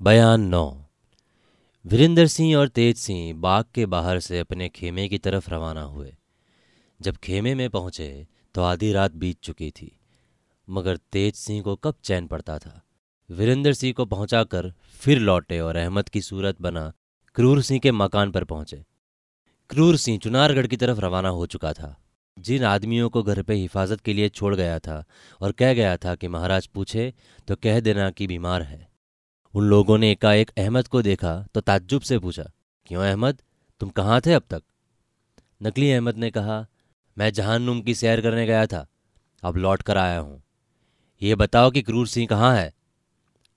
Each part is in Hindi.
बयान नौ। वीरेंद्र सिंह और तेज सिंह बाग के बाहर से अपने खेमे की तरफ़ रवाना हुए। जब खेमे में पहुँचे तो आधी रात बीत चुकी थी, मगर तेज सिंह को कब चैन पड़ता था? वीरेंद्र सिंह को पहुंचाकर फिर लौटे और अहमद की सूरत बना क्रूर सिंह के मकान पर पहुँचे। क्रूर सिंह चुनारगढ़ की तरफ़ रवाना हो चुका था। जिन आदमियों को घर पे हिफाजत के लिए छोड़ गया था और कह गया था कि महाराज पूछे तो कह देना कि बीमार है। उन लोगों ने एकाएक अहमद को देखा तो ताज्जुब से पूछा, क्यों अहमद? तुम कहाँ थे अब तक? नकली अहमद ने कहा, मैं जहान्नुम की सैर करने गया था। अब लौट कर आया हूँ। ये बताओ कि क्रूर सिंह कहाँ है?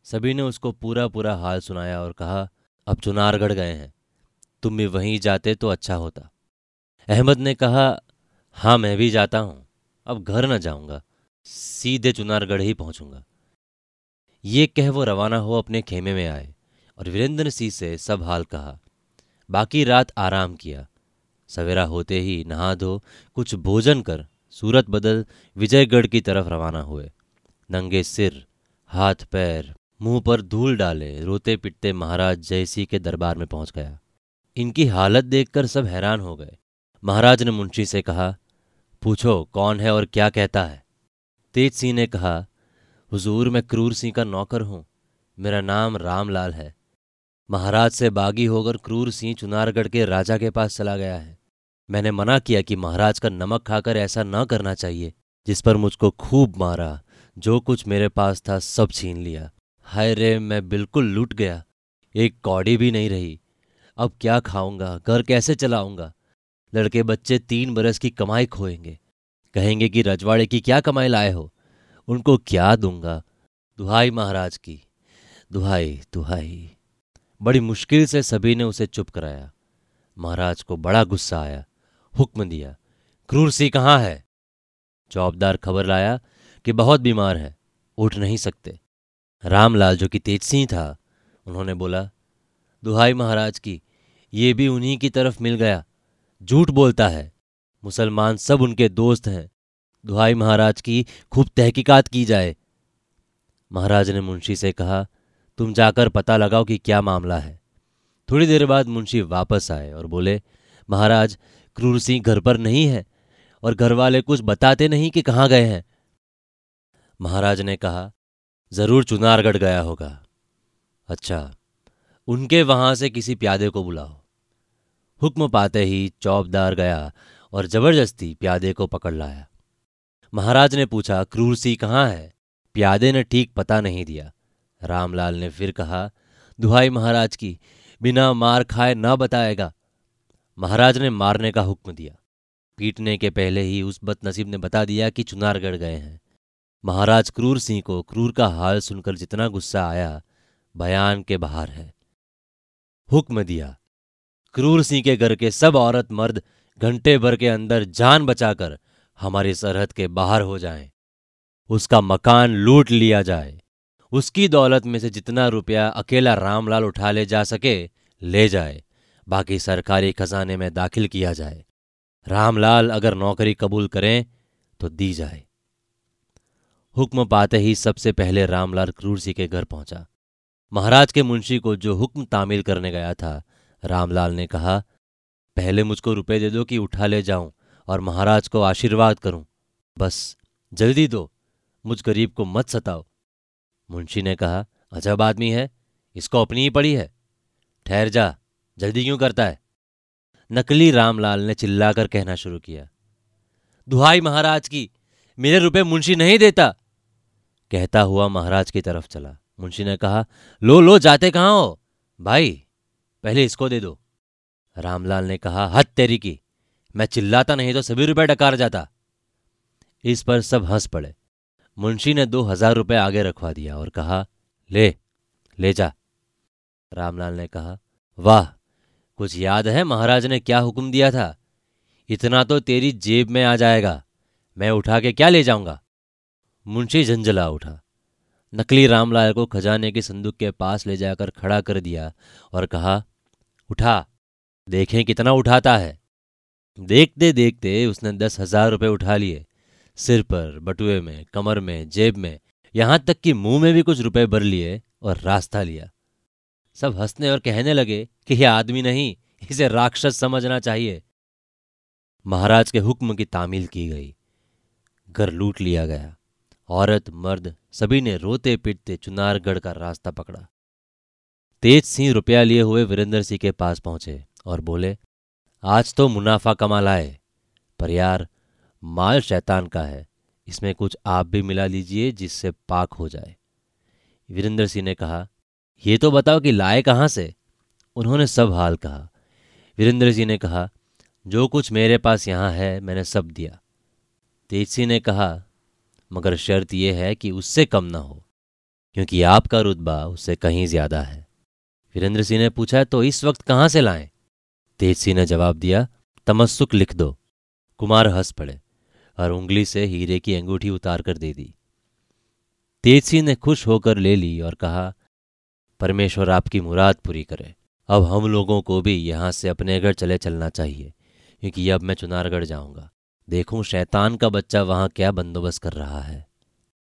सभी ने उसको पूरा पूरा हाल सुनाया और कहा, अब चुनारगढ़ गए हैं। तुम भी वहीं जाते तो अच्छा होता। अहमद ने कहा हाँ मैं भी जाता हूँ। अब घर न जाऊँगा। सीधे चुनारगढ़ ही पहुंचूँगा। ये कह वो रवाना हो अपने खेमे में आए और वीरेंद्र सिंह से सब हाल कहा। बाकी रात आराम किया। सवेरा होते ही नहा धो, कुछ भोजन कर, सूरत बदल विजयगढ़ की तरफ़ रवाना हुए। नंगे सिर, हाथ पैर, मुँह पर धूल डाले, रोते पिटते महाराज जयसिंह के दरबार में पहुँच गया। इनकी हालत देखकर सब हैरान हो गए। महाराज ने मुंशी से कहा, पूछो कौन है और क्या कहता है? तेज सिंह ने कहा हुजूर मैं क्रूर सिंह का नौकर हूँ। मेरा नाम रामलाल है। महाराज से बागी होकर क्रूर सिंह चुनारगढ़ के राजा के पास चला गया है। मैंने मना किया कि महाराज का नमक खाकर ऐसा न करना चाहिए, जिस पर मुझको खूब मारा, जो कुछ मेरे पास था सब छीन लिया। हाय रे, मैं बिल्कुल लूट गया। एक कौड़ी भी नहीं रही। अब क्या खाऊँगा, घर कैसे चलाऊँगा? लड़के बच्चे तीन बरस की कमाई खोएँगे। कहेंगे कि रजवाड़े की क्या कमाई लाए हो? उनको क्या दूँगा? दुहाई महाराज की। दुहाई दुहाई। बड़ी मुश्किल से सभी ने उसे चुप कराया। महाराज को बड़ा गुस्सा आया। हुक्म दिया, क्रूर सी कहाँ है? चौबदार खबर लाया कि बहुत बीमार है, उठ नहीं सकते। रामलाल जो कि तेज सिंह था, उन्होंने बोला, दुहाई महाराज की, ये भी उन्हीं की तरफ़ मिल गया। झूठ बोलता है। मुसलमान सब उनके दोस्त हैं। दुहाई महाराज की खूब तहकीकात की जाए। महाराज ने मुंशी से कहा, तुम जाकर पता लगाओ कि क्या मामला है। थोड़ी देर बाद मुंशी वापस आए और बोले, महाराज, क्रूर सिंह घर पर नहीं है और घर वाले कुछ बताते नहीं कि कहाँ गए हैं। महाराज ने कहा, ज़रूर चुनारगढ़ गया होगा। अच्छा उनके वहाँ से किसी प्यादे को बुलाओ। हुक्म पाते ही चौबदार गया और ज़बरदस्ती प्यादे को पकड़ लाया। महाराज ने पूछा क्रूर सी कहाँ है? प्यादे ने ठीक पता नहीं दिया। रामलाल ने फिर कहा, दुहाई महाराज की, बिना मार खाए न बताएगा। महाराज ने मारने का हुक्म दिया। पीटने के पहले ही उस बदनसीब ने बता दिया कि चुनारगढ़ गए हैं। महाराज क्रूर सिंह को क्रूर का हाल सुनकर जितना गुस्सा आया, बयान के बाहर है। हुक्म दिया क्रूर सिंह के घर के सब औरत मर्द घंटे भर के अंदर जान बचाकर हमारी सरहद के बाहर हो जाएँ, उसका मकान लूट लिया जाए। उसकी दौलत में से जितना रुपया अकेला रामलाल उठा ले जा सके ले जाए। बाकी सरकारी खजाने में दाखिल किया जाए। रामलाल अगर नौकरी कबूल करें तो दी जाए। हुक्म पाते ही सबसे पहले रामलाल क्रूरसी के घर पहुँचा। महाराज के मुंशी को जो हुक्म तामील करने गया था रामलाल ने कहा पहले मुझको रुपए दे दो कि उठा ले जाऊँ। और महाराज को आशीर्वाद करूँ। बस, जल्दी दो। मुझ गरीब को मत सताओ। मुंशी ने कहा, अजब आदमी है, इसको अपनी ही पड़ी है। ठहर जा, जल्दी क्यों करता है? नकली रामलाल ने चिल्लाकर कहना शुरू किया। दुहाई महाराज की, मेरे रुपए मुंशी नहीं देता। कहता हुआ महाराज की तरफ़ चला। मुंशी ने कहा, लो लो, जाते कहाँ हो? भाई, पहले इसको दे दो। रामलाल ने कहा, हद तेरी की। मैं चिल्लाता नहीं तो सभी रुपए डकार जाता। इस पर सब हंस पड़े। मुंशी ने दो हज़ार रुपये आगे रखवा दिया और कहा, ले ले जा। रामलाल ने कहा, वाह, कुछ याद है महाराज ने क्या हुक्म दिया था? इतना तो तेरी जेब में आ जाएगा। मैं उठा के क्या ले जाऊँगा? मुंशी झंझला उठा। नकली रामलाल को खजाने के संदूक के पास ले जाकर खड़ा कर दिया और कहा, उठा, देखें कितना उठाता है। देखते देखते उसने दस हज़ार रुपये उठा लिए। सिर पर, बटुए में, कमर में, जेब में, यहाँ तक कि मुँह में भी कुछ रुपए भर लिए और रास्ता लिया। सब हंसने और कहने लगे कि यह आदमी नहीं, इसे राक्षस समझना चाहिए। महाराज के हुक्म की तामील की गई। घर लूट लिया गया। औरत, मर्द, सभी ने रोते पीटते चुनारगढ़ का रास्ता पकड़ा। तेज सिंह रुपया लिए हुए वीरेंद्र सिंह के पास पहुँचे और बोले आज तो मुनाफा कमा लाए पर यार, माल शैतान का है। इसमें कुछ आप भी मिला लीजिए जिससे पाक हो जाए। वीरेंद्र सिंह ने कहा, ये तो बताओ कि लाए कहाँ से? उन्होंने सब हाल कहा। वीरेंद्र सिंह ने कहा, जो कुछ मेरे पास यहाँ है, मैंने सब दिया। तेज सिंह ने कहा, मगर शर्त यह है कि उससे कम ना हो, क्योंकि आपका रुतबा उससे कहीं ज़्यादा है। वीरेंद्र सिंह ने पूछा तो इस वक्त कहाँ से लाएँ? तेज सिंह ने जवाब दिया, तमस्सुक लिख दो। कुमार हंस पड़े और उंगली से हीरे की अंगूठी उतार कर दे दी। तेजसी ने खुश होकर ले ली और कहा, परमेश्वर आपकी मुराद पूरी करे। अब हम लोगों को भी यहाँ से अपने घर चले चलना चाहिए, क्योंकि अब मैं चुनारगढ़ जाऊँगा। देखूँ शैतान का बच्चा वहाँ क्या बंदोबस्त कर रहा है।